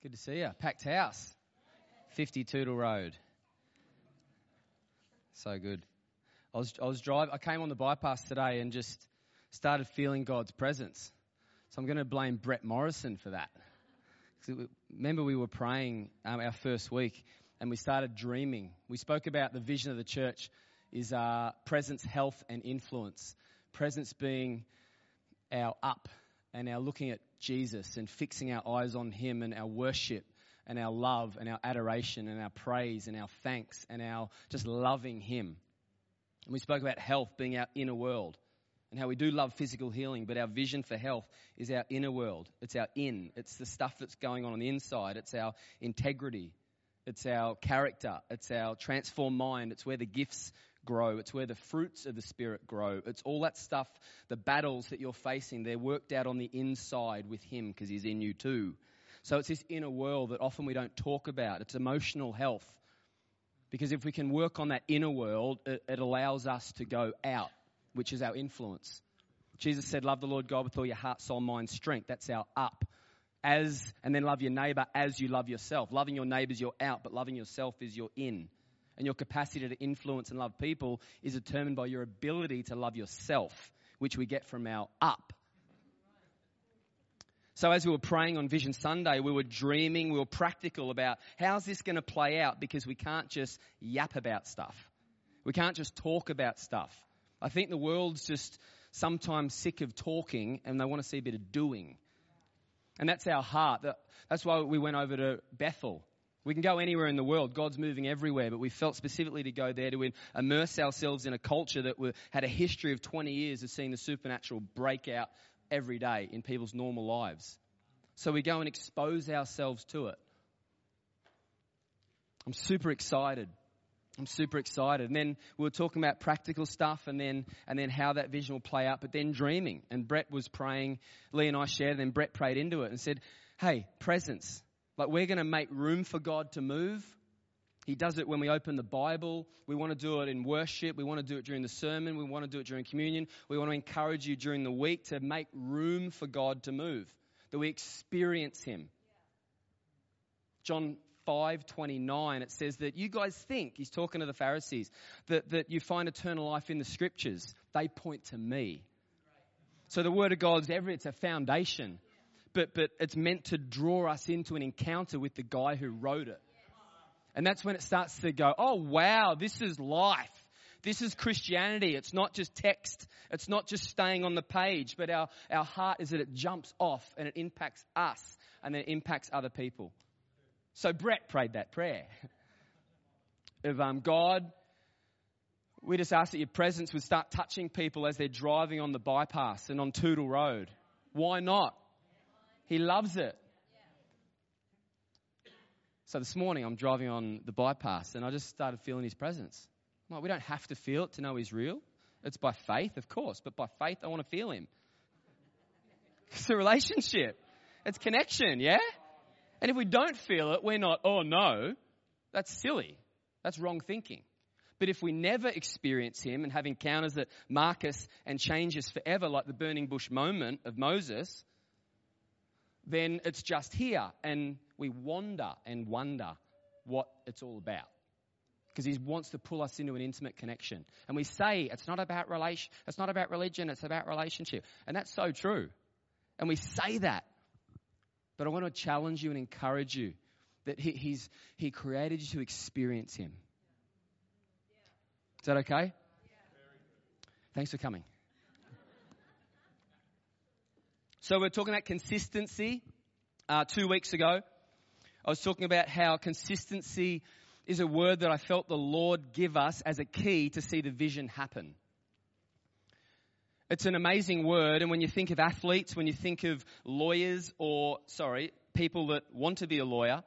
Good to see you. Packed house. 50 Tootle Road. So good. I was, I was driving, I came on the bypass today and just started feeling God's presence. So I'm going to blame Brett Morrison for that. Remember, we were praying um, our first week and we started dreaming. We spoke about the vision of the church is uh, presence, health, and influence. Presence being our up and our looking at Jesus and fixing our eyes on Him and our worship and our love and our adoration and our praise and our thanks and our just loving Him. And we spoke about health being our inner world and how we do love physical healing, but our vision for health is our inner world. It's our in. It's the stuff that's going on on the inside. It's our integrity. It's our character. It's our transformed mind. It's where the gifts grow. It's where the fruits of the Spirit grow. It's all that stuff, the battles that you're facing, they're worked out on the inside with Him because He's in you too. So it's this inner world that often we don't talk about. It's emotional health. Because if we can work on that inner world, it, it allows us to go out, which is our influence. Jesus said, Love the Lord God with all your heart, soul, mind, strength. That's our up. As, and then love your neighbor as you love yourself. Loving your neighbor is your out, but loving yourself is your in and your capacity to influence and love people is determined by your ability to love yourself, which we get from our up. So as we were praying on Vision Sunday, we were dreaming, we were practical about how's this going to play out because we can't just yap about stuff. We can't just talk about stuff. I think the world's just sometimes sick of talking and they want to see a bit of doing. And that's our heart. That's why we went over to Bethel we can go anywhere in the world. God's moving everywhere, but we felt specifically to go there to immerse ourselves in a culture that were, had a history of 20 years of seeing the supernatural break out every day in people's normal lives. So we go and expose ourselves to it. I'm super excited. I'm super excited. And then we were talking about practical stuff and then, and then how that vision will play out, but then dreaming. And Brett was praying, Lee and I shared, and then Brett prayed into it and said, Hey, presence. Like we're going to make room for God to move. He does it when we open the Bible. We want to do it in worship. We want to do it during the sermon. We want to do it during communion. We want to encourage you during the week to make room for God to move, that we experience Him. John 5:29 it says that you guys think he's talking to the Pharisees that, that you find eternal life in the scriptures they point to me so the word of God's every it's a foundation but, but it's meant to draw us into an encounter with the guy who wrote it. And that's when it starts to go, oh wow, this is life. This is Christianity. It's not just text. It's not just staying on the page, but our, our heart is that it jumps off and it impacts us and then it impacts other people. So Brett prayed that prayer of um, God, we just ask that your presence would start touching people as they're driving on the bypass and on Tootle Road. Why not? He loves it. So this morning I'm driving on the bypass and I just started feeling his presence. Well, we don't have to feel it to know he's real. It's by faith, of course, but by faith I want to feel him. It's a relationship. It's connection, yeah? And if we don't feel it, we're not, oh no, that's silly. That's wrong thinking. But if we never experience him and have encounters that mark us and change us forever, like the burning bush moment of Moses, then it's just here and we wander and wonder what it's all about. Because he wants to pull us into an intimate connection. And we say it's not about relation, it's not about religion, it's about relationship. And that's so true. And we say that. But I want to challenge you and encourage you that he, he's, he created you to experience him. Is that okay? Thanks for coming. So we're talking about consistency uh, two weeks ago. I was talking about how consistency is a word that I felt the Lord give us as a key to see the vision happen. It's an amazing word, and when you think of athletes, when you think of lawyers, or, sorry, people that want to be a lawyer,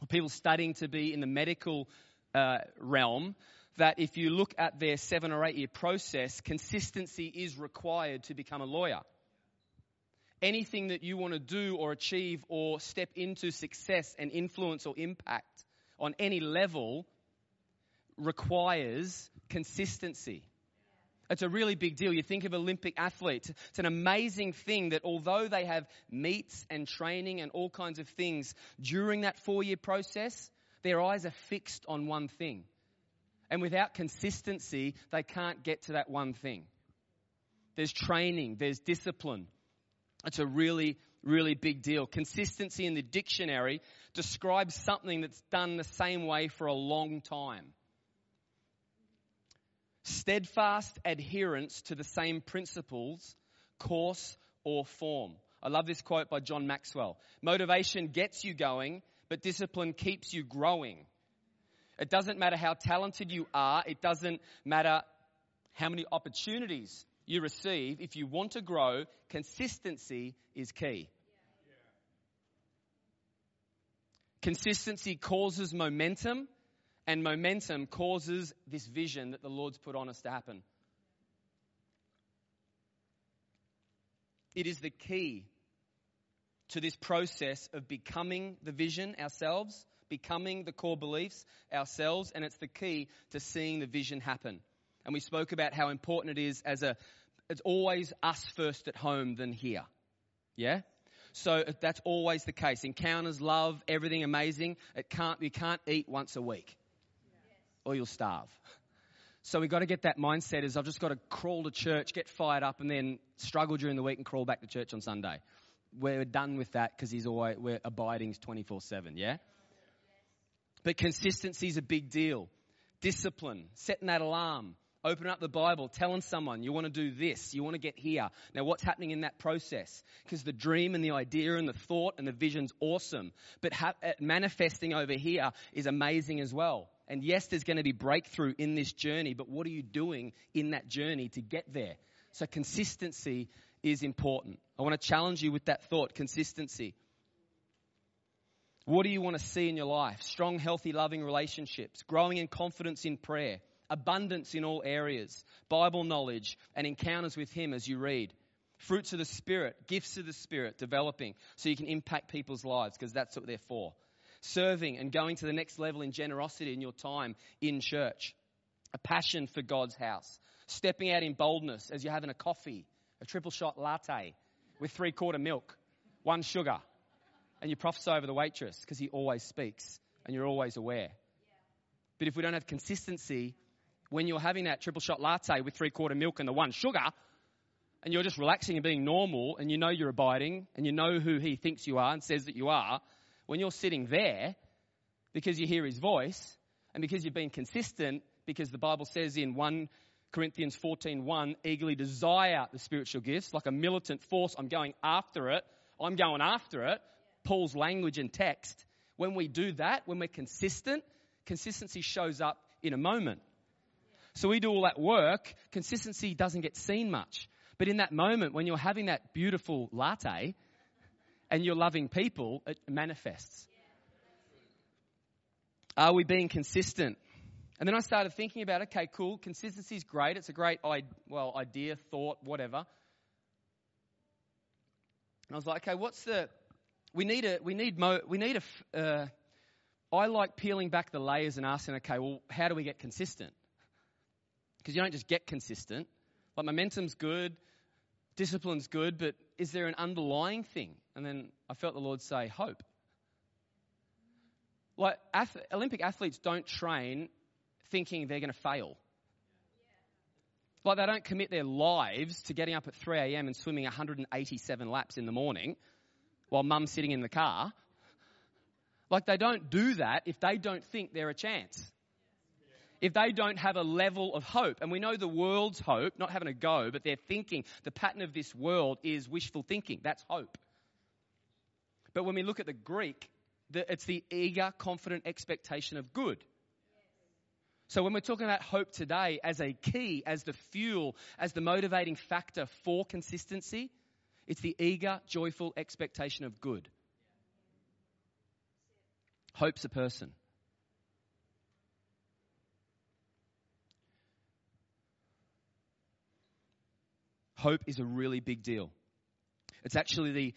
or people studying to be in the medical uh, realm, that if you look at their seven or eight year process, consistency is required to become a lawyer anything that you want to do or achieve or step into success and influence or impact on any level requires consistency. It's a really big deal. You think of Olympic athletes. It's an amazing thing that although they have meets and training and all kinds of things during that four year process, their eyes are fixed on one thing. And without consistency, they can't get to that one thing. There's training, there's discipline. It's a really, really big deal. Consistency in the dictionary describes something that's done the same way for a long time. Steadfast adherence to the same principles, course, or form. I love this quote by John Maxwell. Motivation gets you going, but discipline keeps you growing. It doesn't matter how talented you are. It doesn't matter how many opportunities you receive. If you want to grow, consistency is key. Consistency causes momentum, and momentum causes this vision that the Lord's put on us to happen. It is the key to this process of becoming the vision ourselves becoming the core beliefs ourselves, and it's the key to seeing the vision happen. And we spoke about how important it is as a, it's always us first at home than here. Yeah? So that's always the case. Encounters, love, everything amazing. It can't, you can't eat once a week or you'll starve. So we've got to get that mindset is I've just got to crawl to church, get fired up, and then struggle during the week and crawl back to church on Sunday. We're done with that because he's always, we're abiding 24 7, yeah? But consistency is a big deal. Discipline, setting that alarm, opening up the Bible, telling someone you want to do this, you want to get here. Now, what's happening in that process? Because the dream and the idea and the thought and the vision's awesome, but ha- uh, manifesting over here is amazing as well. And yes, there's going to be breakthrough in this journey, but what are you doing in that journey to get there? So, consistency is important. I want to challenge you with that thought consistency. What do you want to see in your life? Strong, healthy, loving relationships, growing in confidence in prayer, abundance in all areas, Bible knowledge, and encounters with Him as you read. Fruits of the Spirit, gifts of the Spirit developing so you can impact people's lives because that's what they're for. Serving and going to the next level in generosity in your time in church. A passion for God's house. Stepping out in boldness as you're having a coffee, a triple shot latte with three quarter milk, one sugar and you prophesy over the waitress because he always speaks and you're always aware. But if we don't have consistency, when you're having that triple shot latte with three quarter milk and the one sugar, and you're just relaxing and being normal, and you know you're abiding, and you know who he thinks you are and says that you are, when you're sitting there, because you hear his voice, and because you've been consistent, because the Bible says in 1 Corinthians 14:1, eagerly desire the spiritual gifts, like a militant force, I'm going after it, I'm going after it, Paul's language and text, when we do that, when we're consistent, consistency shows up in a moment. So we do all that work, consistency doesn't get seen much. But in that moment, when you're having that beautiful latte and you're loving people, it manifests. Are we being consistent? And then I started thinking about, okay, cool, consistency is great. It's a great, well, idea, thought, whatever. And I was like, okay, what's the, we need a, we need, mo, we need a, uh, I like peeling back the layers and asking, okay, well, how do we get consistent? Because you don't just get consistent. Like momentum's good, discipline's good, but is there an underlying thing? And then I felt the Lord say, hope. Like ath- Olympic athletes don't train thinking they're going to fail. Like they don't commit their lives to getting up at 3 a.m. and swimming 187 laps in the morning while mum's sitting in the car. Like they don't do that if they don't think they're a chance. If they don't have a level of hope. And we know the world's hope, not having a go, but they're thinking, the pattern of this world is wishful thinking. That's hope. But when we look at the Greek, it's the eager, confident expectation of good. So when we're talking about hope today as a key, as the fuel, as the motivating factor for consistency, it's the eager, joyful expectation of good. Hope's a person. Hope is a really big deal. It's actually the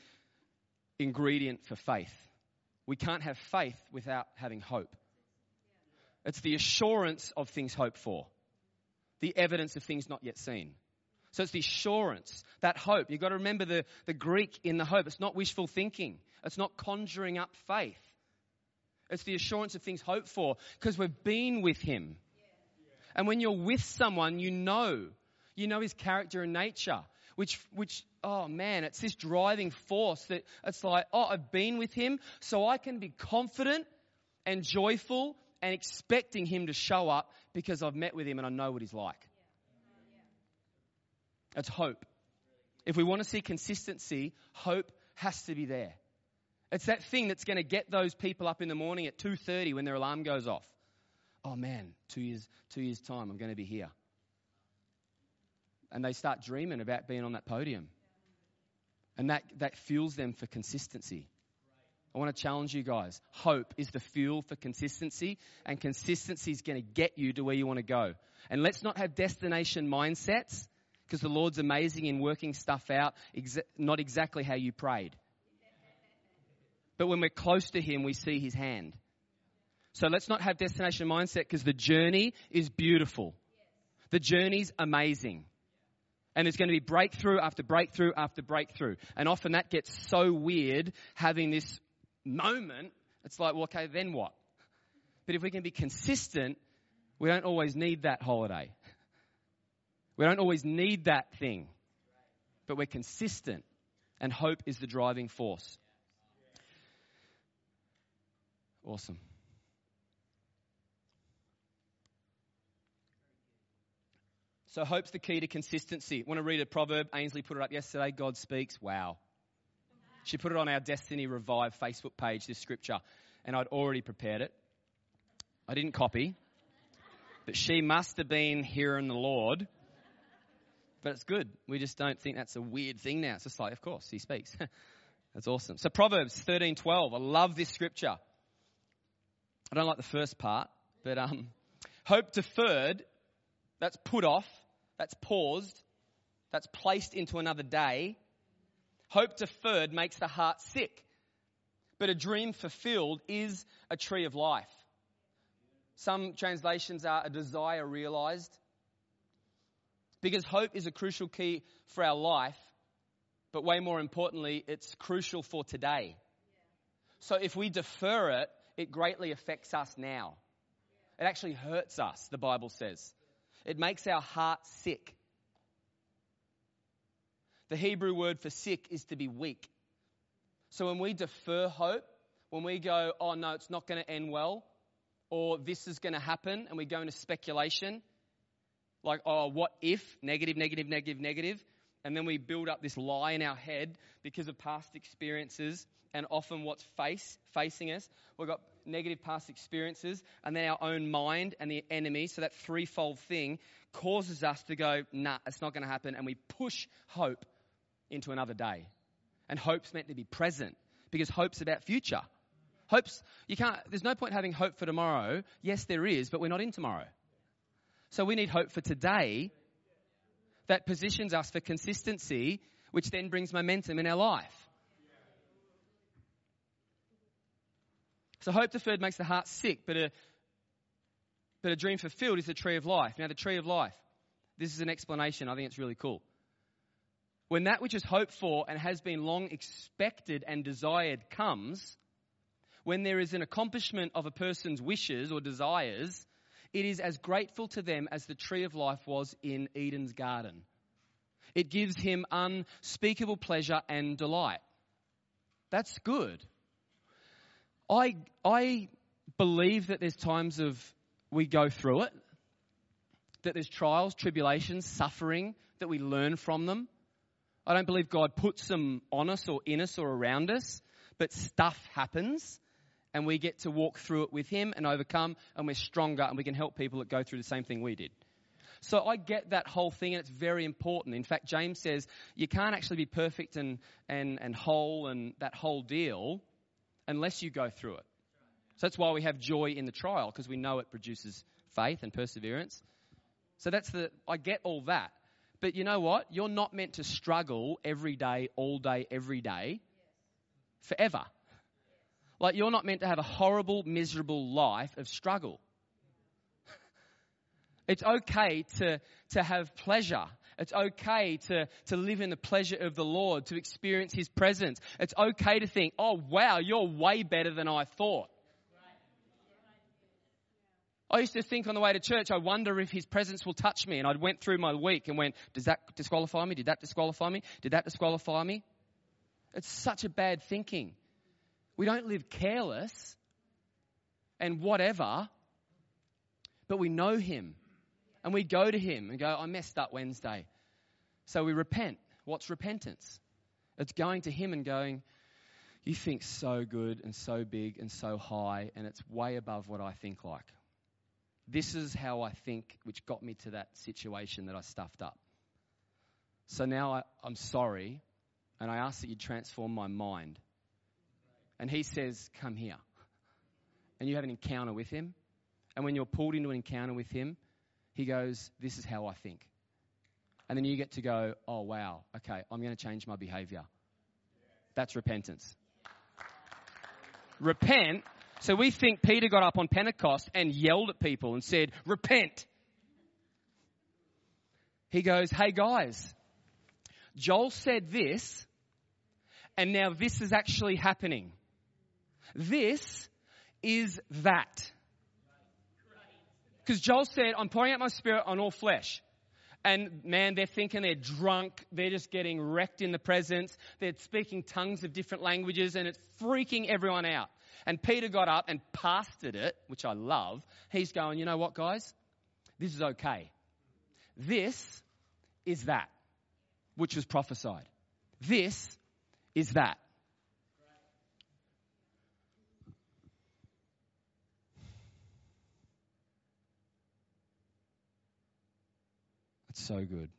ingredient for faith. We can't have faith without having hope. It's the assurance of things hoped for. the evidence of things not yet seen. So it's the assurance, that hope. You've got to remember the, the Greek in the hope. It's not wishful thinking, it's not conjuring up faith. It's the assurance of things hoped for because we've been with Him. And when you're with someone, you know, you know His character and nature, which, which, oh man, it's this driving force that it's like, oh, I've been with Him, so I can be confident and joyful and expecting Him to show up because I've met with Him and I know what He's like. It's hope. If we want to see consistency, hope has to be there. It's that thing that's going to get those people up in the morning at 2:30 when their alarm goes off. Oh man, 2 years 2 years time I'm going to be here. And they start dreaming about being on that podium. And that that fuels them for consistency. I want to challenge you guys. Hope is the fuel for consistency, and consistency is going to get you to where you want to go. And let's not have destination mindsets because the Lord's amazing in working stuff out, exa- not exactly how you prayed. But when we're close to Him, we see His hand. So let's not have destination mindset because the journey is beautiful. The journey's amazing. And there's going to be breakthrough after breakthrough after breakthrough. And often that gets so weird having this moment. It's like, well, okay, then what? But if we can be consistent, we don't always need that holiday. We don't always need that thing. But we're consistent. And hope is the driving force. Awesome. So hope's the key to consistency. Want to read a proverb? Ainsley put it up yesterday. God speaks. Wow. She put it on our Destiny Revive Facebook page, this scripture, and I'd already prepared it. I didn't copy, but she must have been hearing the Lord. But it's good. We just don't think that's a weird thing now. It's just like, of course, he speaks. that's awesome. So Proverbs 13:12. I love this scripture. I don't like the first part, but um, hope deferred, that's put off, that's paused, that's placed into another day. Hope deferred makes the heart sick, but a dream fulfilled is a tree of life. Some translations are a desire realized. Because hope is a crucial key for our life, but way more importantly, it's crucial for today. So if we defer it, it greatly affects us now. It actually hurts us, the Bible says. It makes our heart sick. The Hebrew word for sick is to be weak. So when we defer hope, when we go, oh no, it's not going to end well, or this is going to happen, and we go into speculation, like, oh, what if? Negative, negative, negative, negative. And then we build up this lie in our head because of past experiences and often what's face, facing us. We've got negative past experiences and then our own mind and the enemy. So that threefold thing causes us to go, nah, it's not going to happen. And we push hope into another day. And hope's meant to be present because hope's about future. Hope's, you can't, there's no point having hope for tomorrow. Yes, there is, but we're not in tomorrow. So we need hope for today that positions us for consistency, which then brings momentum in our life. So hope deferred makes the heart sick, but a, but a dream fulfilled is the tree of life. Now, the tree of life, this is an explanation. I think it's really cool. When that which is hoped for and has been long expected and desired comes, when there is an accomplishment of a person's wishes or desires, it is as grateful to them as the tree of life was in Eden's garden. It gives him unspeakable pleasure and delight. That's good. I, I believe that there's times of we go through it, that there's trials, tribulations, suffering, that we learn from them. I don't believe God puts them on us or in us or around us, but stuff happens and we get to walk through it with Him and overcome, and we're stronger, and we can help people that go through the same thing we did. So I get that whole thing, and it's very important. In fact, James says you can't actually be perfect and, and, and whole and that whole deal unless you go through it. So that's why we have joy in the trial, because we know it produces faith and perseverance. So that's the, I get all that. But you know what? You're not meant to struggle every day, all day, every day, forever. Like, you're not meant to have a horrible, miserable life of struggle. It's okay to, to have pleasure. It's okay to, to live in the pleasure of the Lord, to experience His presence. It's okay to think, oh wow, you're way better than I thought. I used to think on the way to church, I wonder if his presence will touch me. And I went through my week and went, does that disqualify me? Did that disqualify me? Did that disqualify me? It's such a bad thinking. We don't live careless and whatever, but we know him. And we go to him and go, I messed up Wednesday. So we repent. What's repentance? It's going to him and going, You think so good and so big and so high, and it's way above what I think like. This is how I think, which got me to that situation that I stuffed up. So now I, I'm sorry, and I ask that you transform my mind. And he says, Come here. And you have an encounter with him. And when you're pulled into an encounter with him, he goes, This is how I think. And then you get to go, Oh, wow, okay, I'm going to change my behavior. That's repentance. Repent so we think Peter got up on Pentecost and yelled at people and said, Repent. He goes, Hey guys, Joel said this, and now this is actually happening. This is that. Because Joel said, I'm pouring out my spirit on all flesh. And man, they're thinking they're drunk. They're just getting wrecked in the presence. They're speaking tongues of different languages and it's freaking everyone out. And Peter got up and pastored it, which I love. He's going, you know what, guys? This is okay. This is that, which was prophesied. This is that. So good.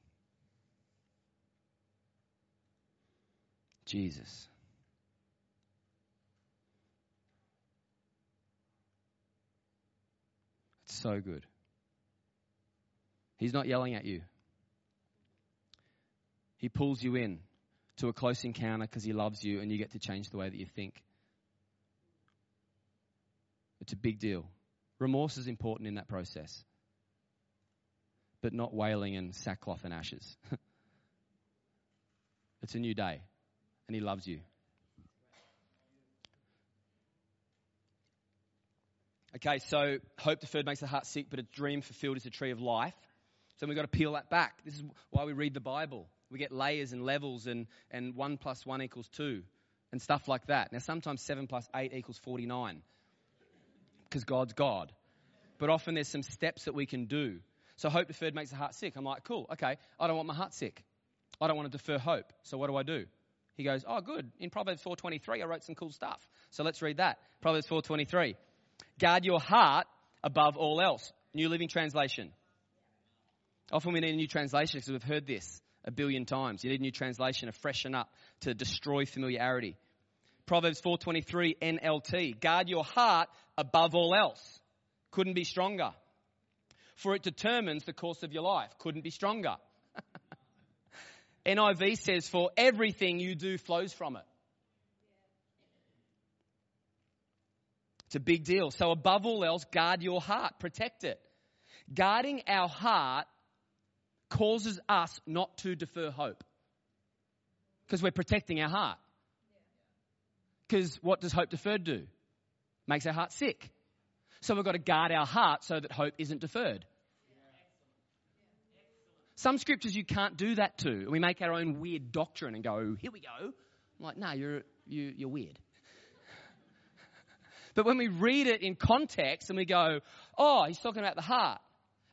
Jesus. It's so good. He's not yelling at you. He pulls you in to a close encounter because he loves you and you get to change the way that you think. It's a big deal. Remorse is important in that process, but not wailing and sackcloth and ashes. it's a new day, and he loves you. Okay, so hope deferred makes the heart sick, but a dream fulfilled is a tree of life. So we've got to peel that back. This is why we read the Bible. We get layers and levels, and, and 1 plus 1 equals 2, and stuff like that. Now, sometimes 7 plus 8 equals 49, because God's God. But often there's some steps that we can do. So hope deferred makes the heart sick. I'm like, cool, okay, I don't want my heart sick. I don't want to defer hope. So what do I do? He goes, oh, good. In Proverbs 4.23, I wrote some cool stuff. So let's read that. Proverbs 4.23. Guard your heart above all else. New Living Translation. Often we need a new translation because we've heard this a billion times. You need a new translation to freshen up, to destroy familiarity. Proverbs 4:23 NLT. Guard your heart above all else. Couldn't be stronger. For it determines the course of your life. Couldn't be stronger. NIV says, For everything you do flows from it. It's a big deal. So, above all else, guard your heart, protect it. Guarding our heart causes us not to defer hope because we're protecting our heart. Because what does hope deferred do? Makes our heart sick. So we've got to guard our heart so that hope isn't deferred. Some scriptures you can't do that to. We make our own weird doctrine and go, here we go. I'm like, no, you're, you, you're weird. But when we read it in context and we go, oh, he's talking about the heart.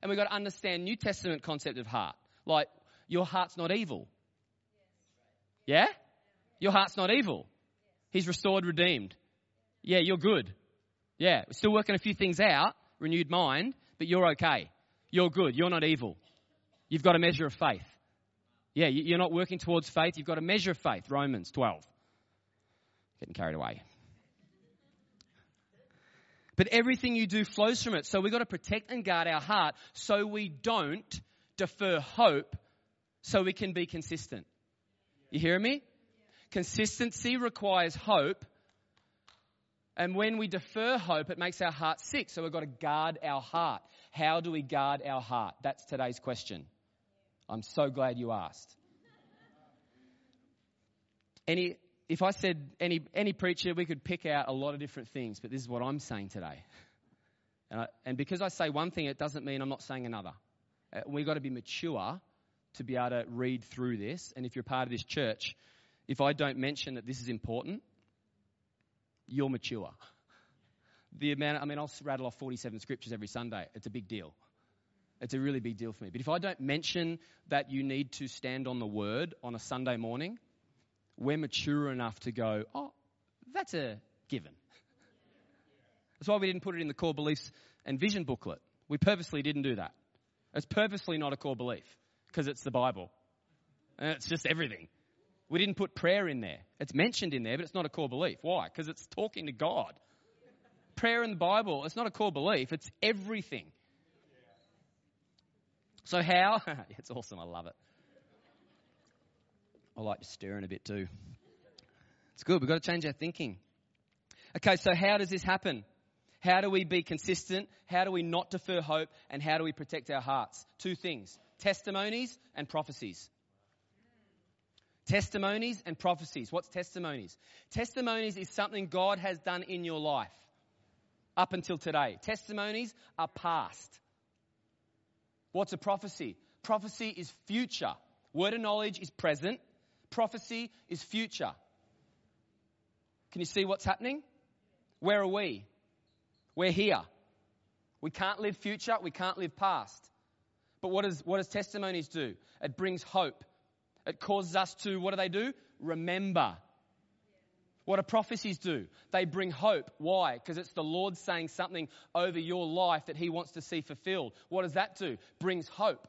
And we've got to understand New Testament concept of heart. Like, your heart's not evil. Yeah? Your heart's not evil. He's restored, redeemed. Yeah, you're good. Yeah, we're still working a few things out, renewed mind, but you're okay. You're good. You're not evil. You've got a measure of faith. Yeah, you're not working towards faith. You've got a measure of faith. Romans 12. Getting carried away. But everything you do flows from it. So we've got to protect and guard our heart so we don't defer hope so we can be consistent. You hear me? Consistency requires hope, And when we defer hope, it makes our heart sick. So we've got to guard our heart. How do we guard our heart? That's today's question. I'm so glad you asked. Any, if I said any, any preacher, we could pick out a lot of different things, but this is what I'm saying today. And, I, and because I say one thing, it doesn't mean I'm not saying another. Uh, we've got to be mature to be able to read through this. And if you're part of this church, if I don't mention that this is important, you're mature. The amount, I mean, I'll rattle off 47 scriptures every Sunday. It's a big deal. It's a really big deal for me. But if I don't mention that you need to stand on the word on a Sunday morning, we're mature enough to go, oh, that's a given. That's why we didn't put it in the core beliefs and vision booklet. We purposely didn't do that. It's purposely not a core belief because it's the Bible. And it's just everything. We didn't put prayer in there. It's mentioned in there, but it's not a core belief. Why? Because it's talking to God. Prayer in the Bible, it's not a core belief, it's everything. So, how? it's awesome. I love it. I like to stir in a bit too. It's good. We've got to change our thinking. Okay, so how does this happen? How do we be consistent? How do we not defer hope? And how do we protect our hearts? Two things testimonies and prophecies. Testimonies and prophecies. What's testimonies? Testimonies is something God has done in your life up until today. Testimonies are past. What's a prophecy? Prophecy is future. Word of knowledge is present. Prophecy is future. Can you see what's happening? Where are we? We're here. We can't live future, we can't live past. But what, is, what does testimonies do? It brings hope. It causes us to, what do they do? Remember. What do prophecies do? They bring hope. Why? Because it's the Lord saying something over your life that He wants to see fulfilled. What does that do? Brings hope.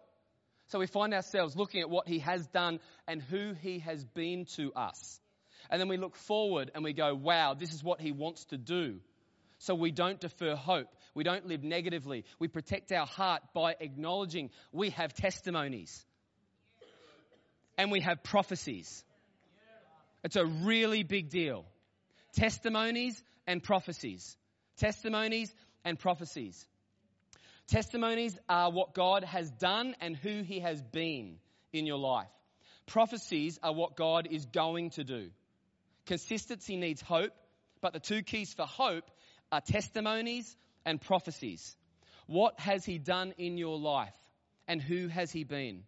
So we find ourselves looking at what He has done and who He has been to us. And then we look forward and we go, wow, this is what He wants to do. So we don't defer hope. We don't live negatively. We protect our heart by acknowledging we have testimonies and we have prophecies. It's a really big deal. Testimonies and prophecies. Testimonies and prophecies. Testimonies are what God has done and who He has been in your life. Prophecies are what God is going to do. Consistency needs hope, but the two keys for hope are testimonies and prophecies. What has He done in your life? And who has He been?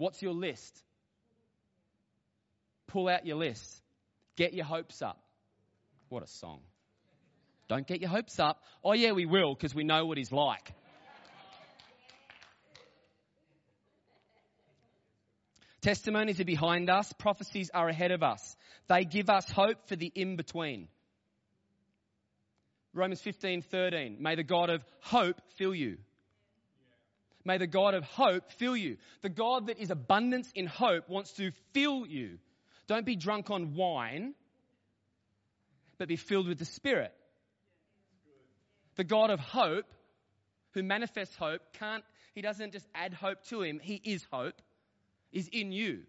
What's your list? Pull out your list. Get your hopes up. What a song. Don't get your hopes up. Oh, yeah, we will because we know what He's like. Testimonies are behind us, prophecies are ahead of us. They give us hope for the in between. Romans 15, 13. May the God of hope fill you. May the God of hope fill you. The God that is abundance in hope wants to fill you. Don't be drunk on wine, but be filled with the Spirit. The God of hope, who manifests hope, can't, he doesn't just add hope to him, he is hope, is in you.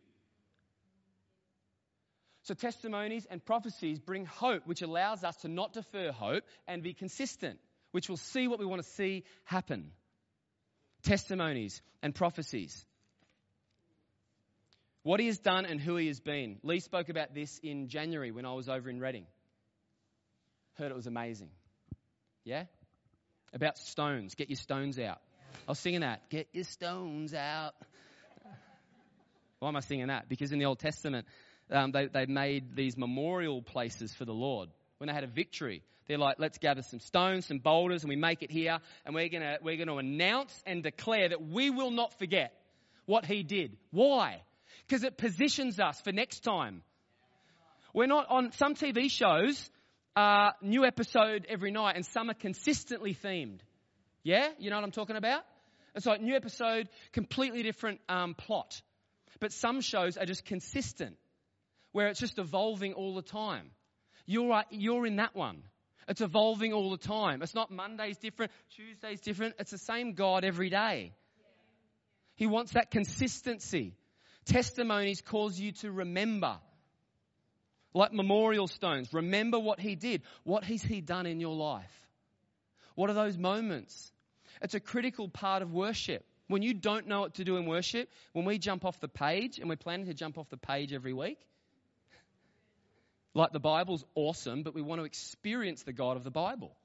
So, testimonies and prophecies bring hope, which allows us to not defer hope and be consistent, which will see what we want to see happen. Testimonies and prophecies. What he has done and who he has been. Lee spoke about this in January when I was over in Redding. Heard it was amazing. Yeah? About stones. Get your stones out. I was singing that. Get your stones out. Why am I singing that? Because in the Old Testament, um, they, they made these memorial places for the Lord. When they had a victory, they're like, let's gather some stones, some boulders, and we make it here, and we're gonna, we're gonna announce and declare that we will not forget what He did. Why? Because it positions us for next time. We're not on some TV shows, uh, new episode every night, and some are consistently themed. Yeah? You know what I'm talking about? It's like new episode, completely different um, plot. But some shows are just consistent where it's just evolving all the time. You're, you're in that one. It's evolving all the time. It's not Monday's different, Tuesday's different. It's the same God every day. He wants that consistency. Testimonies cause you to remember. like memorial stones. Remember what He did. What has He done in your life? What are those moments? It's a critical part of worship. When you don't know what to do in worship, when we jump off the page, and we're planning to jump off the page every week, like the Bible's awesome, but we want to experience the God of the Bible.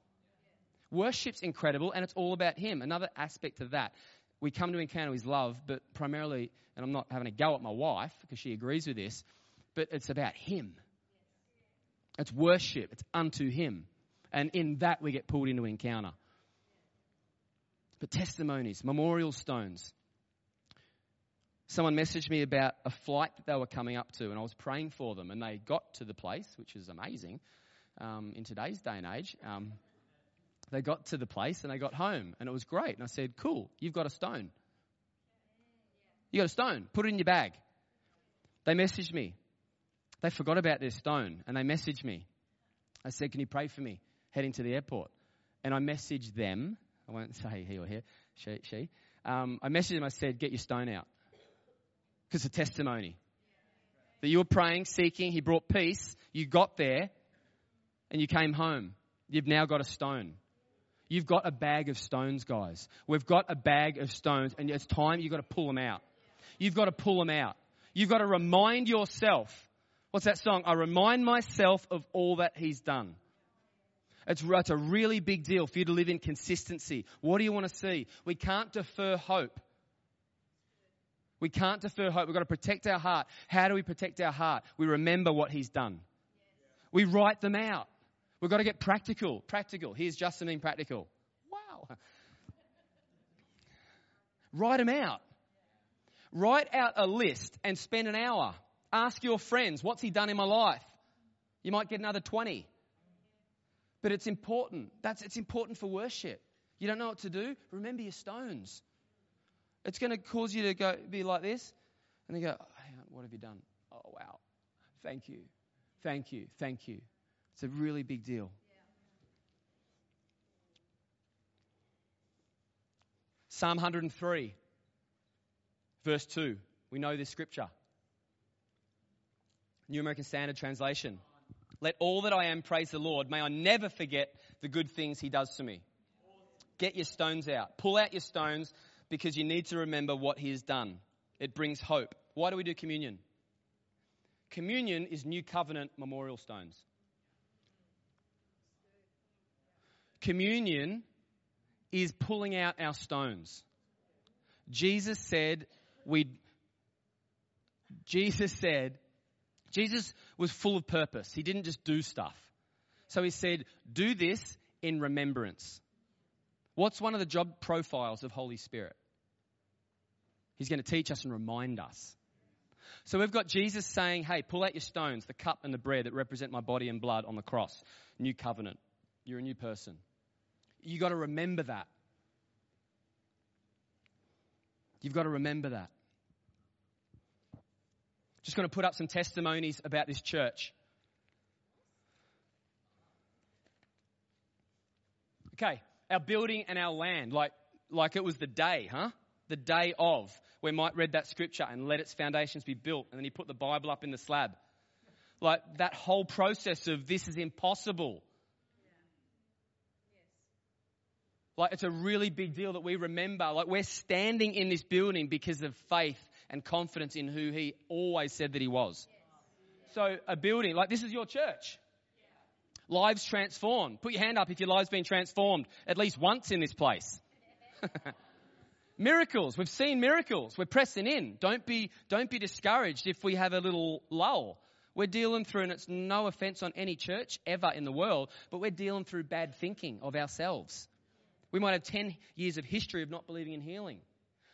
Worship's incredible, and it's all about Him. Another aspect of that, we come to encounter His love, but primarily, and I'm not having a go at my wife because she agrees with this, but it's about Him. It's worship, it's unto Him. And in that, we get pulled into encounter. But testimonies, memorial stones. Someone messaged me about a flight that they were coming up to, and I was praying for them, and they got to the place, which is amazing um, in today's day and age. Um, they got to the place and they got home, and it was great. And I said, Cool, you've got a stone. You got a stone, put it in your bag. They messaged me. They forgot about their stone, and they messaged me. I said, Can you pray for me heading to the airport? And I messaged them. I won't say he or her, she. she. Um, I messaged them, I said, Get your stone out. Because a testimony. That you were praying, seeking, he brought peace, you got there, and you came home. You've now got a stone. You've got a bag of stones, guys. We've got a bag of stones, and it's time you've got to pull them out. You've got to pull them out. You've got to remind yourself. What's that song? I remind myself of all that He's done. It's, it's a really big deal for you to live in consistency. What do you want to see? We can't defer hope. We can't defer hope. We've got to protect our heart. How do we protect our heart? We remember what He's done. We write them out. We've got to get practical. Practical. Here's Justin being practical. Wow. Write them out. Write out a list and spend an hour. Ask your friends, what's he done in my life? You might get another 20. But it's important. That's, it's important for worship. You don't know what to do? Remember your stones. It's going to cause you to go be like this. And then go, oh, what have you done? Oh, wow. Thank you. Thank you. Thank you. It's a really big deal. Psalm 103, verse 2. We know this scripture. New American Standard Translation. Let all that I am praise the Lord. May I never forget the good things he does to me. Get your stones out. Pull out your stones because you need to remember what he has done. It brings hope. Why do we do communion? Communion is new covenant memorial stones. Communion is pulling out our stones. Jesus said, we, Jesus said, Jesus was full of purpose. He didn't just do stuff. So he said, do this in remembrance. What's one of the job profiles of Holy Spirit? He's going to teach us and remind us. So we've got Jesus saying, hey, pull out your stones, the cup and the bread that represent my body and blood on the cross. New covenant. You're a new person. You've got to remember that. You've got to remember that. Just going to put up some testimonies about this church. Okay, our building and our land, like, like it was the day, huh? The day of, where Mike read that scripture and let its foundations be built, and then he put the Bible up in the slab. Like that whole process of this is impossible. Like it's a really big deal that we remember. Like we're standing in this building because of faith and confidence in who he always said that he was. So a building, like this is your church. Lives transformed. Put your hand up if your life's been transformed at least once in this place. miracles. We've seen miracles. We're pressing in. Don't be, don't be discouraged if we have a little lull. We're dealing through, and it's no offense on any church ever in the world, but we're dealing through bad thinking of ourselves. We might have 10 years of history of not believing in healing.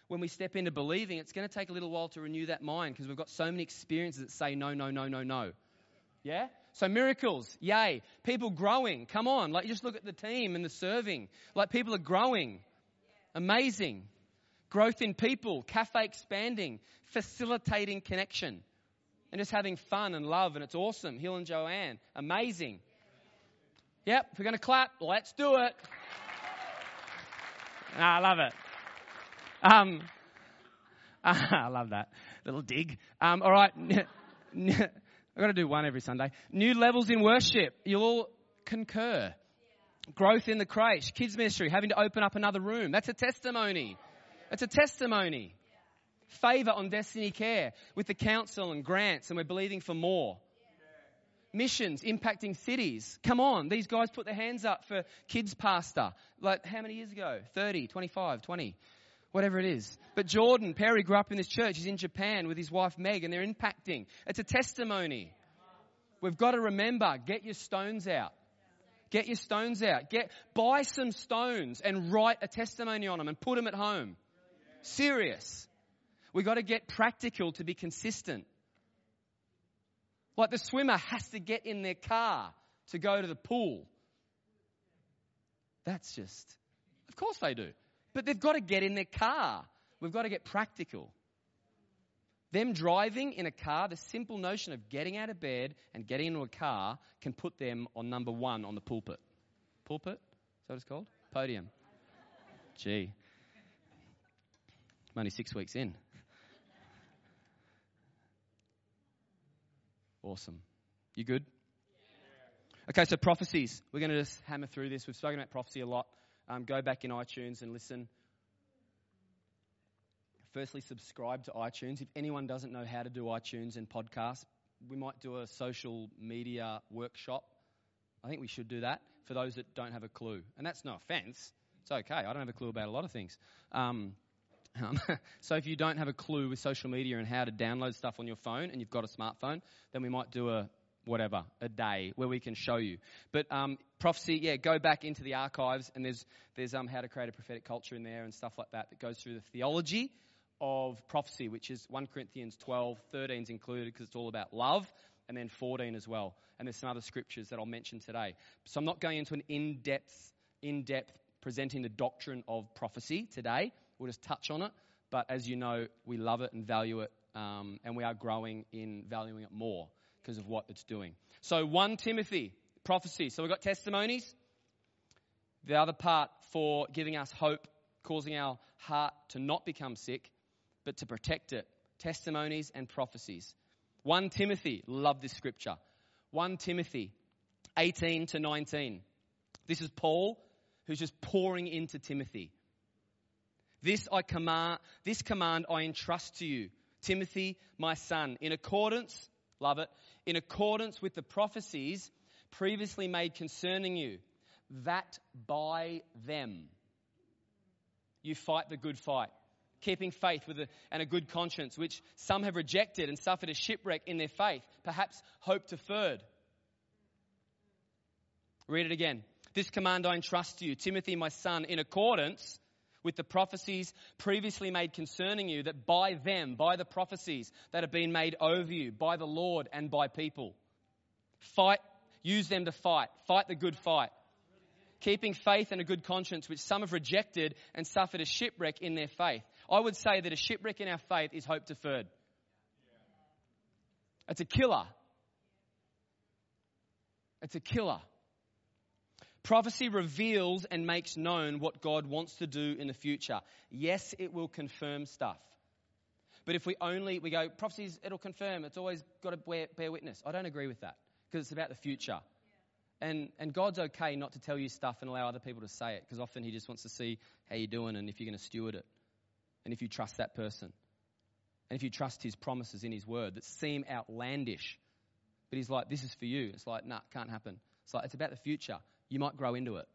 When we step into believing, it's going to take a little while to renew that mind because we've got so many experiences that say no, no, no, no, no. Yeah? So miracles, yay. People growing, come on. Like, just look at the team and the serving. Like, people are growing. Amazing. Growth in people, cafe expanding, facilitating connection, and just having fun and love, and it's awesome. Hill and Joanne, amazing. Yep, we're going to clap, let's do it. I love it. Um, I love that little dig. Um, all right. I've got to do one every Sunday. New levels in worship. You'll all concur. Growth in the crèche, kids ministry, having to open up another room. That's a testimony. It's a testimony. Favor on Destiny Care with the council and grants, and we're believing for more. Missions impacting cities. Come on, these guys put their hands up for kids pastor. Like how many years ago? 30, 25, 20, whatever it is. But Jordan, Perry grew up in this church. He's in Japan with his wife Meg, and they're impacting. It's a testimony. We've got to remember get your stones out. Get your stones out. Get, buy some stones and write a testimony on them and put them at home. Serious. We've got to get practical to be consistent. Like the swimmer has to get in their car to go to the pool. That's just, of course they do. But they've got to get in their car. We've got to get practical. Them driving in a car, the simple notion of getting out of bed and getting into a car can put them on number one on the pulpit. Pulpit? Is that what it's called? Podium. Gee. I'm only six weeks in. Awesome. You good? Okay, so prophecies. We're going to just hammer through this. We've spoken about prophecy a lot. Um, go back in iTunes and listen. Firstly, subscribe to iTunes. If anyone doesn't know how to do iTunes and podcasts, we might do a social media workshop. I think we should do that for those that don't have a clue. And that's no offense. It's okay. I don't have a clue about a lot of things. Um, um, so if you don't have a clue with social media and how to download stuff on your phone and you've got a smartphone, then we might do a whatever, a day where we can show you. But um, prophecy, yeah, go back into the archives and there's, there's um, how to create a prophetic culture in there and stuff like that that goes through the theology of prophecy, which is 1 Corinthians 12, 13 is included because it's all about love, and then 14 as well. And there's some other scriptures that I'll mention today. So I'm not going into an in-depth, in-depth presenting the doctrine of prophecy today. We'll just touch on it. But as you know, we love it and value it, um, and we are growing in valuing it more because of what it's doing. So 1 Timothy, prophecy. So we've got testimonies. The other part for giving us hope, causing our heart to not become sick, but to protect it. Testimonies and prophecies. 1 Timothy, love this scripture. 1 Timothy 18 to 19. This is Paul who's just pouring into Timothy. This I command, this command I entrust to you, Timothy, my son, in accordance, love it, in accordance with the prophecies previously made concerning you, that by them you fight the good fight, keeping faith with a, and a good conscience, which some have rejected and suffered a shipwreck in their faith, perhaps hope deferred. Read it again. This command I entrust to you, Timothy, my son, in accordance with the prophecies previously made concerning you, that by them, by the prophecies that have been made over you, by the Lord and by people, fight, use them to fight, fight the good fight. Keeping faith and a good conscience, which some have rejected and suffered a shipwreck in their faith. I would say that a shipwreck in our faith is hope deferred. It's a killer. It's a killer. Prophecy reveals and makes known what God wants to do in the future. Yes, it will confirm stuff. But if we only, we go, prophecies, it'll confirm, it's always got to bear, bear witness. I don't agree with that because it's about the future. And, and God's okay not to tell you stuff and allow other people to say it because often He just wants to see how you're doing and if you're going to steward it and if you trust that person and if you trust His promises in His word that seem outlandish. But He's like, this is for you. It's like, nah, can't happen. It's like, it's about the future you might grow into it.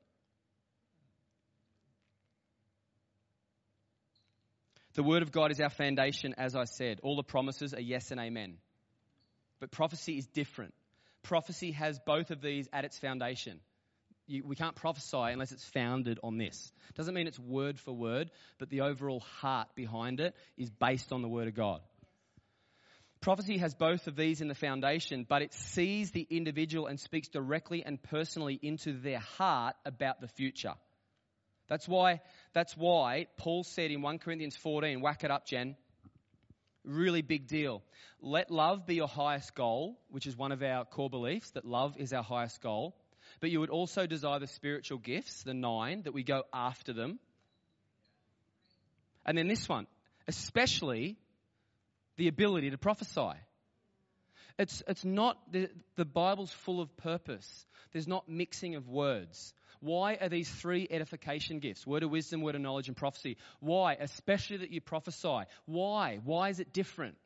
The Word of God is our foundation, as I said. All the promises are yes and amen. But prophecy is different. Prophecy has both of these at its foundation. You, we can't prophesy unless it's founded on this. Doesn't mean it's word for word, but the overall heart behind it is based on the Word of God. Prophecy has both of these in the foundation, but it sees the individual and speaks directly and personally into their heart about the future. That's why, that's why Paul said in 1 Corinthians 14, whack it up, Jen. Really big deal. Let love be your highest goal, which is one of our core beliefs, that love is our highest goal. But you would also desire the spiritual gifts, the nine, that we go after them. And then this one, especially the ability to prophesy. It's, it's not, the, the Bible's full of purpose. There's not mixing of words. Why are these three edification gifts? Word of wisdom, word of knowledge, and prophecy. Why? Especially that you prophesy. Why? Why is it different?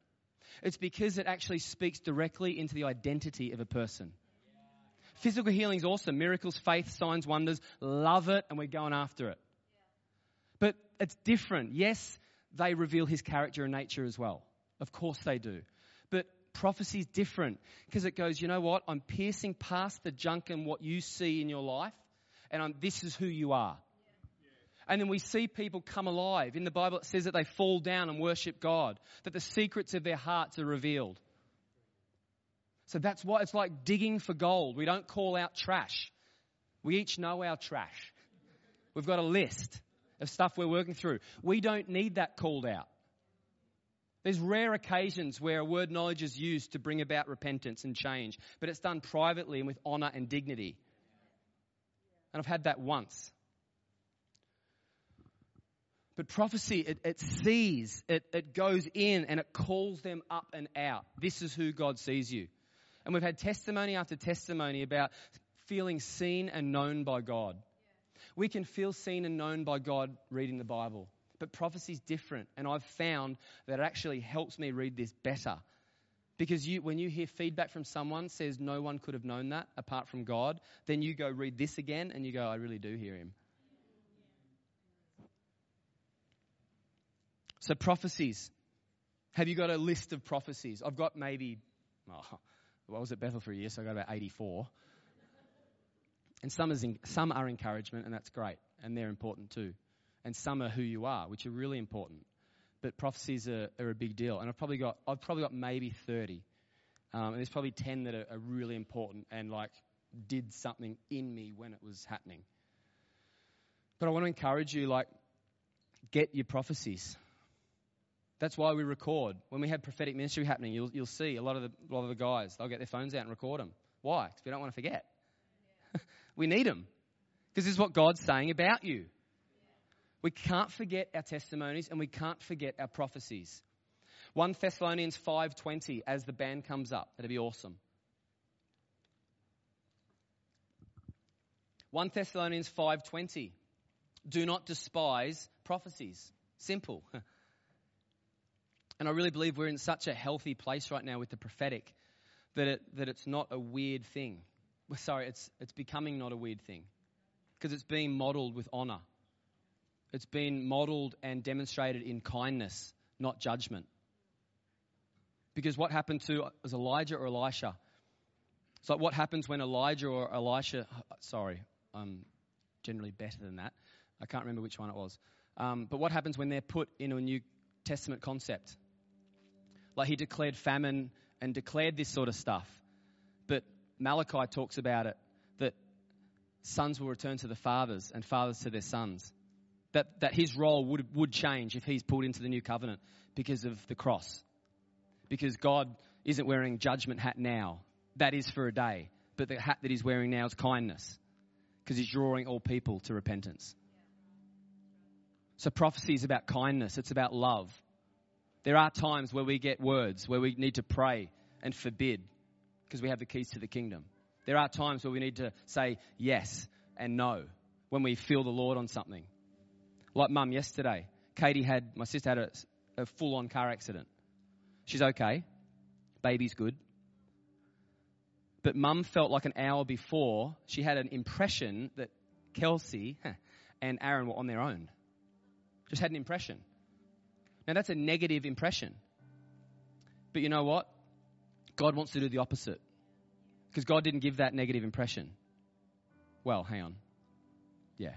It's because it actually speaks directly into the identity of a person. Physical healing is awesome. Miracles, faith, signs, wonders. Love it, and we're going after it. But it's different. Yes, they reveal his character and nature as well. Of course they do. But prophecy is different because it goes, you know what? I'm piercing past the junk and what you see in your life, and I'm, this is who you are. And then we see people come alive. In the Bible, it says that they fall down and worship God, that the secrets of their hearts are revealed. So that's why it's like digging for gold. We don't call out trash. We each know our trash. We've got a list of stuff we're working through. We don't need that called out. There's rare occasions where a word knowledge is used to bring about repentance and change, but it's done privately and with honor and dignity. And I've had that once. But prophecy, it, it sees, it, it goes in and it calls them up and out. This is who God sees you. And we've had testimony after testimony about feeling seen and known by God. We can feel seen and known by God reading the Bible. But prophecy is different. And I've found that it actually helps me read this better. Because you, when you hear feedback from someone says no one could have known that apart from God, then you go read this again and you go, I really do hear him. So prophecies. Have you got a list of prophecies? I've got maybe, oh, well, I was at Bethel for a year, so I got about 84. And some, is in, some are encouragement, and that's great, and they're important too. And some are who you are, which are really important. But prophecies are, are a big deal, and I've probably got I've probably got maybe 30, um, and there's probably 10 that are, are really important and like did something in me when it was happening. But I want to encourage you, like, get your prophecies. That's why we record. When we have prophetic ministry happening, you'll, you'll see a lot, of the, a lot of the guys, they'll get their phones out and record them. Why? Because we don't want to forget. We need them because this is what God's saying about you. We can't forget our testimonies and we can't forget our prophecies. 1 Thessalonians 5:20 as the band comes up. That'd be awesome. 1 Thessalonians 5:20 Do not despise prophecies. Simple. And I really believe we're in such a healthy place right now with the prophetic that it, that it's not a weird thing sorry, it's, it's becoming not a weird thing because it's being modeled with honor. It's been modeled and demonstrated in kindness, not judgment. Because what happened to was Elijah or Elisha? It's like what happens when Elijah or Elisha, sorry, I'm generally better than that. I can't remember which one it was. Um, but what happens when they're put into a New Testament concept? Like he declared famine and declared this sort of stuff. But Malachi talks about it that sons will return to the fathers and fathers to their sons. That, that his role would, would change if he's pulled into the new covenant because of the cross. Because God isn't wearing judgment hat now. That is for a day. But the hat that he's wearing now is kindness because he's drawing all people to repentance. So prophecy is about kindness, it's about love. There are times where we get words, where we need to pray and forbid because we have the keys to the kingdom. There are times where we need to say yes and no when we feel the Lord on something. Like mum yesterday, Katie had, my sister had a, a full on car accident. She's okay, baby's good. But mum felt like an hour before she had an impression that Kelsey and Aaron were on their own. Just had an impression. Now that's a negative impression. But you know what? God wants to do the opposite. Because God didn't give that negative impression. Well, hang on. Yeah.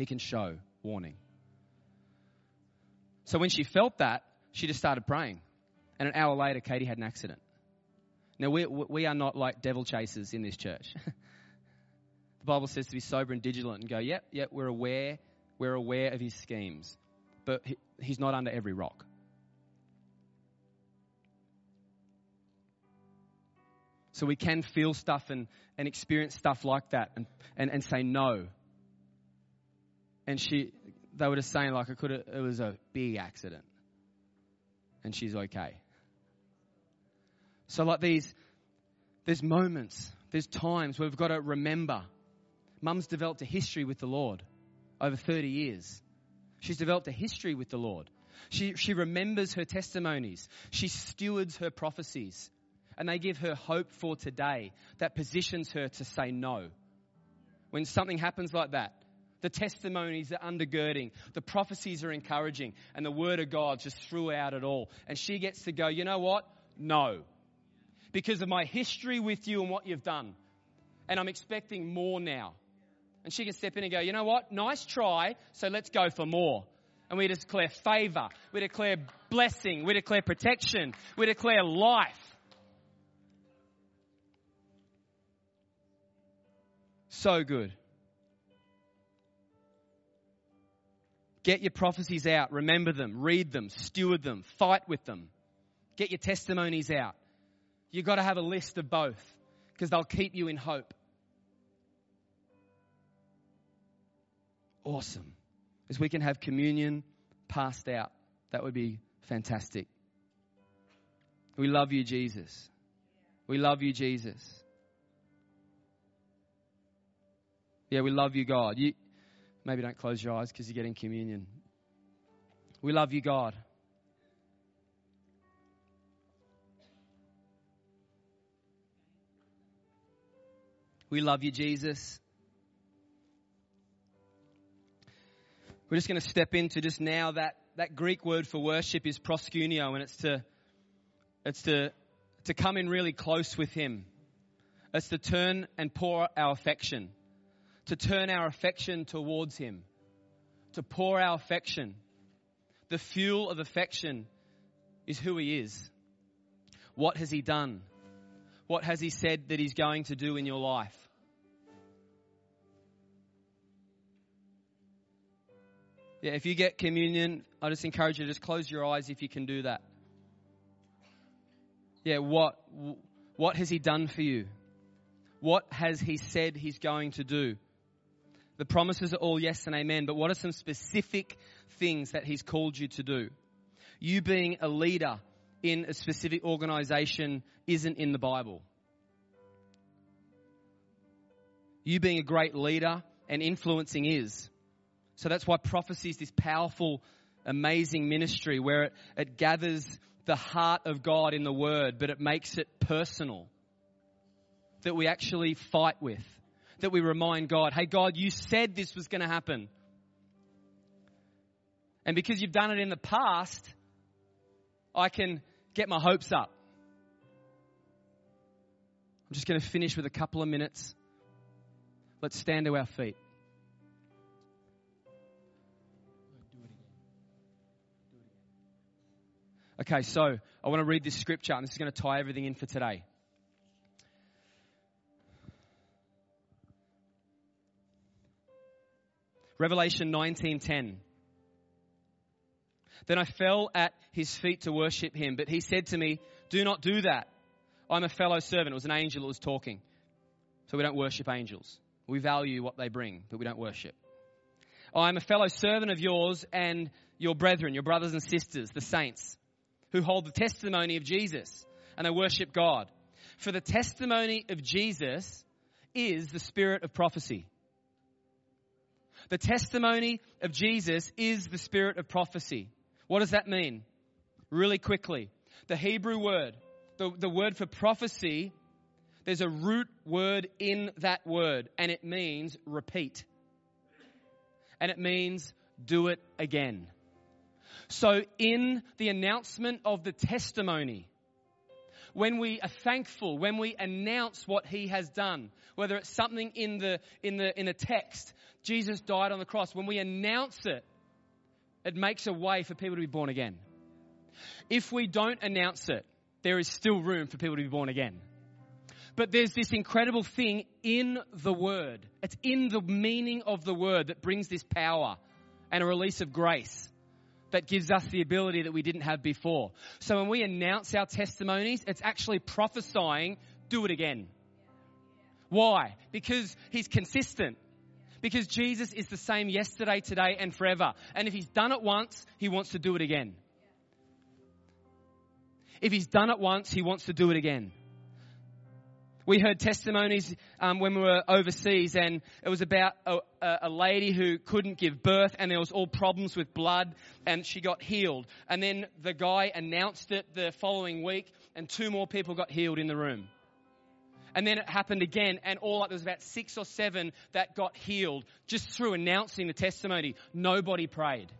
He can show warning. So when she felt that, she just started praying. And an hour later, Katie had an accident. Now, we, we are not like devil chasers in this church. the Bible says to be sober and vigilant and go, yep, yep, we're aware, we're aware of his schemes. But he, he's not under every rock. So we can feel stuff and, and experience stuff like that and, and, and say no. And she, they were just saying like it could it was a big accident. And she's okay. So, like these, there's moments, there's times where we've got to remember. Mum's developed a history with the Lord over 30 years. She's developed a history with the Lord. She, she remembers her testimonies. She stewards her prophecies. And they give her hope for today that positions her to say no. When something happens like that, the testimonies are undergirding, the prophecies are encouraging, and the word of God just throughout it all. And she gets to go, you know what? No. Because of my history with you and what you've done. And I'm expecting more now. And she can step in and go, you know what? Nice try, so let's go for more. And we declare favor. We declare blessing. We declare protection. We declare life. So good. Get your prophecies out. Remember them. Read them. Steward them. Fight with them. Get your testimonies out. You've got to have a list of both because they'll keep you in hope. Awesome. As we can have communion passed out, that would be fantastic. We love you, Jesus. We love you, Jesus. Yeah, we love you, God. You, maybe don't close your eyes because you're getting communion. We love you, God. We love you, Jesus. We're just going to step into just now that, that Greek word for worship is proskuneo, and it's to, it's to, to come in really close with Him. It's to turn and pour our affection, to turn our affection towards Him, to pour our affection. The fuel of affection is who He is. What has He done? What has He said that He's going to do in your life? Yeah, if you get communion, I just encourage you to just close your eyes if you can do that. Yeah, what what has he done for you? What has he said he's going to do? The promises are all yes and amen, but what are some specific things that he's called you to do? You being a leader in a specific organization isn't in the Bible. You being a great leader and influencing is. So that's why prophecy is this powerful, amazing ministry where it, it gathers the heart of God in the word, but it makes it personal. That we actually fight with. That we remind God, hey, God, you said this was going to happen. And because you've done it in the past, I can get my hopes up. I'm just going to finish with a couple of minutes. Let's stand to our feet. Okay, so I want to read this scripture, and this is going to tie everything in for today. Revelation 19:10. Then I fell at his feet to worship him, but he said to me, "Do not do that. I'm a fellow servant." It was an angel that was talking. So we don't worship angels. We value what they bring, but we don't worship. I'm a fellow servant of yours and your brethren, your brothers and sisters, the saints who hold the testimony of Jesus and they worship God. For the testimony of Jesus is the spirit of prophecy. The testimony of Jesus is the spirit of prophecy. What does that mean? Really quickly. The Hebrew word, the, the word for prophecy, there's a root word in that word, and it means repeat. And it means do it again. So, in the announcement of the testimony, when we are thankful, when we announce what he has done, whether it's something in the, in the, in the text, Jesus died on the cross, when we announce it, it makes a way for people to be born again. If we don't announce it, there is still room for people to be born again. But there's this incredible thing in the word. It's in the meaning of the word that brings this power and a release of grace that gives us the ability that we didn't have before. So when we announce our testimonies, it's actually prophesying, do it again. Why? Because he's consistent. Because Jesus is the same yesterday, today, and forever. And if he's done it once, he wants to do it again. If he's done it once, he wants to do it again. We heard testimonies um, when we were overseas, and it was about a, a, lady who couldn't give birth, and there was all problems with blood, and she got healed. And then the guy announced it the following week, and two more people got healed in the room. And then it happened again, and all up, there was about six or seven that got healed just through announcing the testimony. Nobody prayed.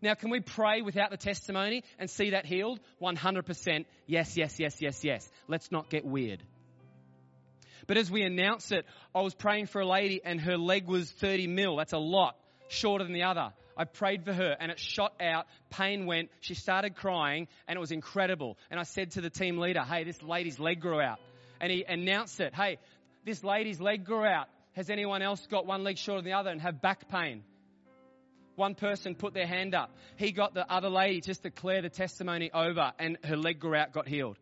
Now, can we pray without the testimony and see that healed? 100% yes, yes, yes, yes, yes. Let's not get weird. But as we announce it, I was praying for a lady and her leg was 30 mil. That's a lot shorter than the other. I prayed for her and it shot out. Pain went. She started crying and it was incredible. And I said to the team leader, Hey, this lady's leg grew out. And he announced it. Hey, this lady's leg grew out. Has anyone else got one leg shorter than the other and have back pain? One person put their hand up. He got the other lady just to declare the testimony over and her leg grew out, got healed.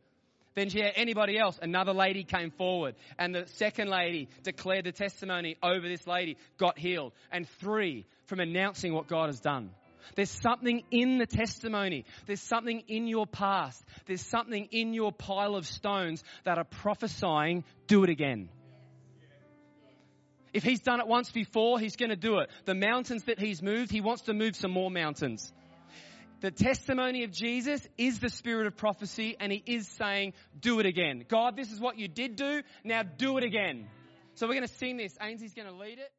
Then she had anybody else. Another lady came forward and the second lady declared the testimony over this lady, got healed. And three from announcing what God has done. There's something in the testimony. There's something in your past. There's something in your pile of stones that are prophesying, do it again. If he's done it once before, he's going to do it. The mountains that he's moved, he wants to move some more mountains. The testimony of Jesus is the spirit of prophecy, and he is saying, Do it again. God, this is what you did do. Now do it again. So we're going to sing this. Ainsley's going to lead it.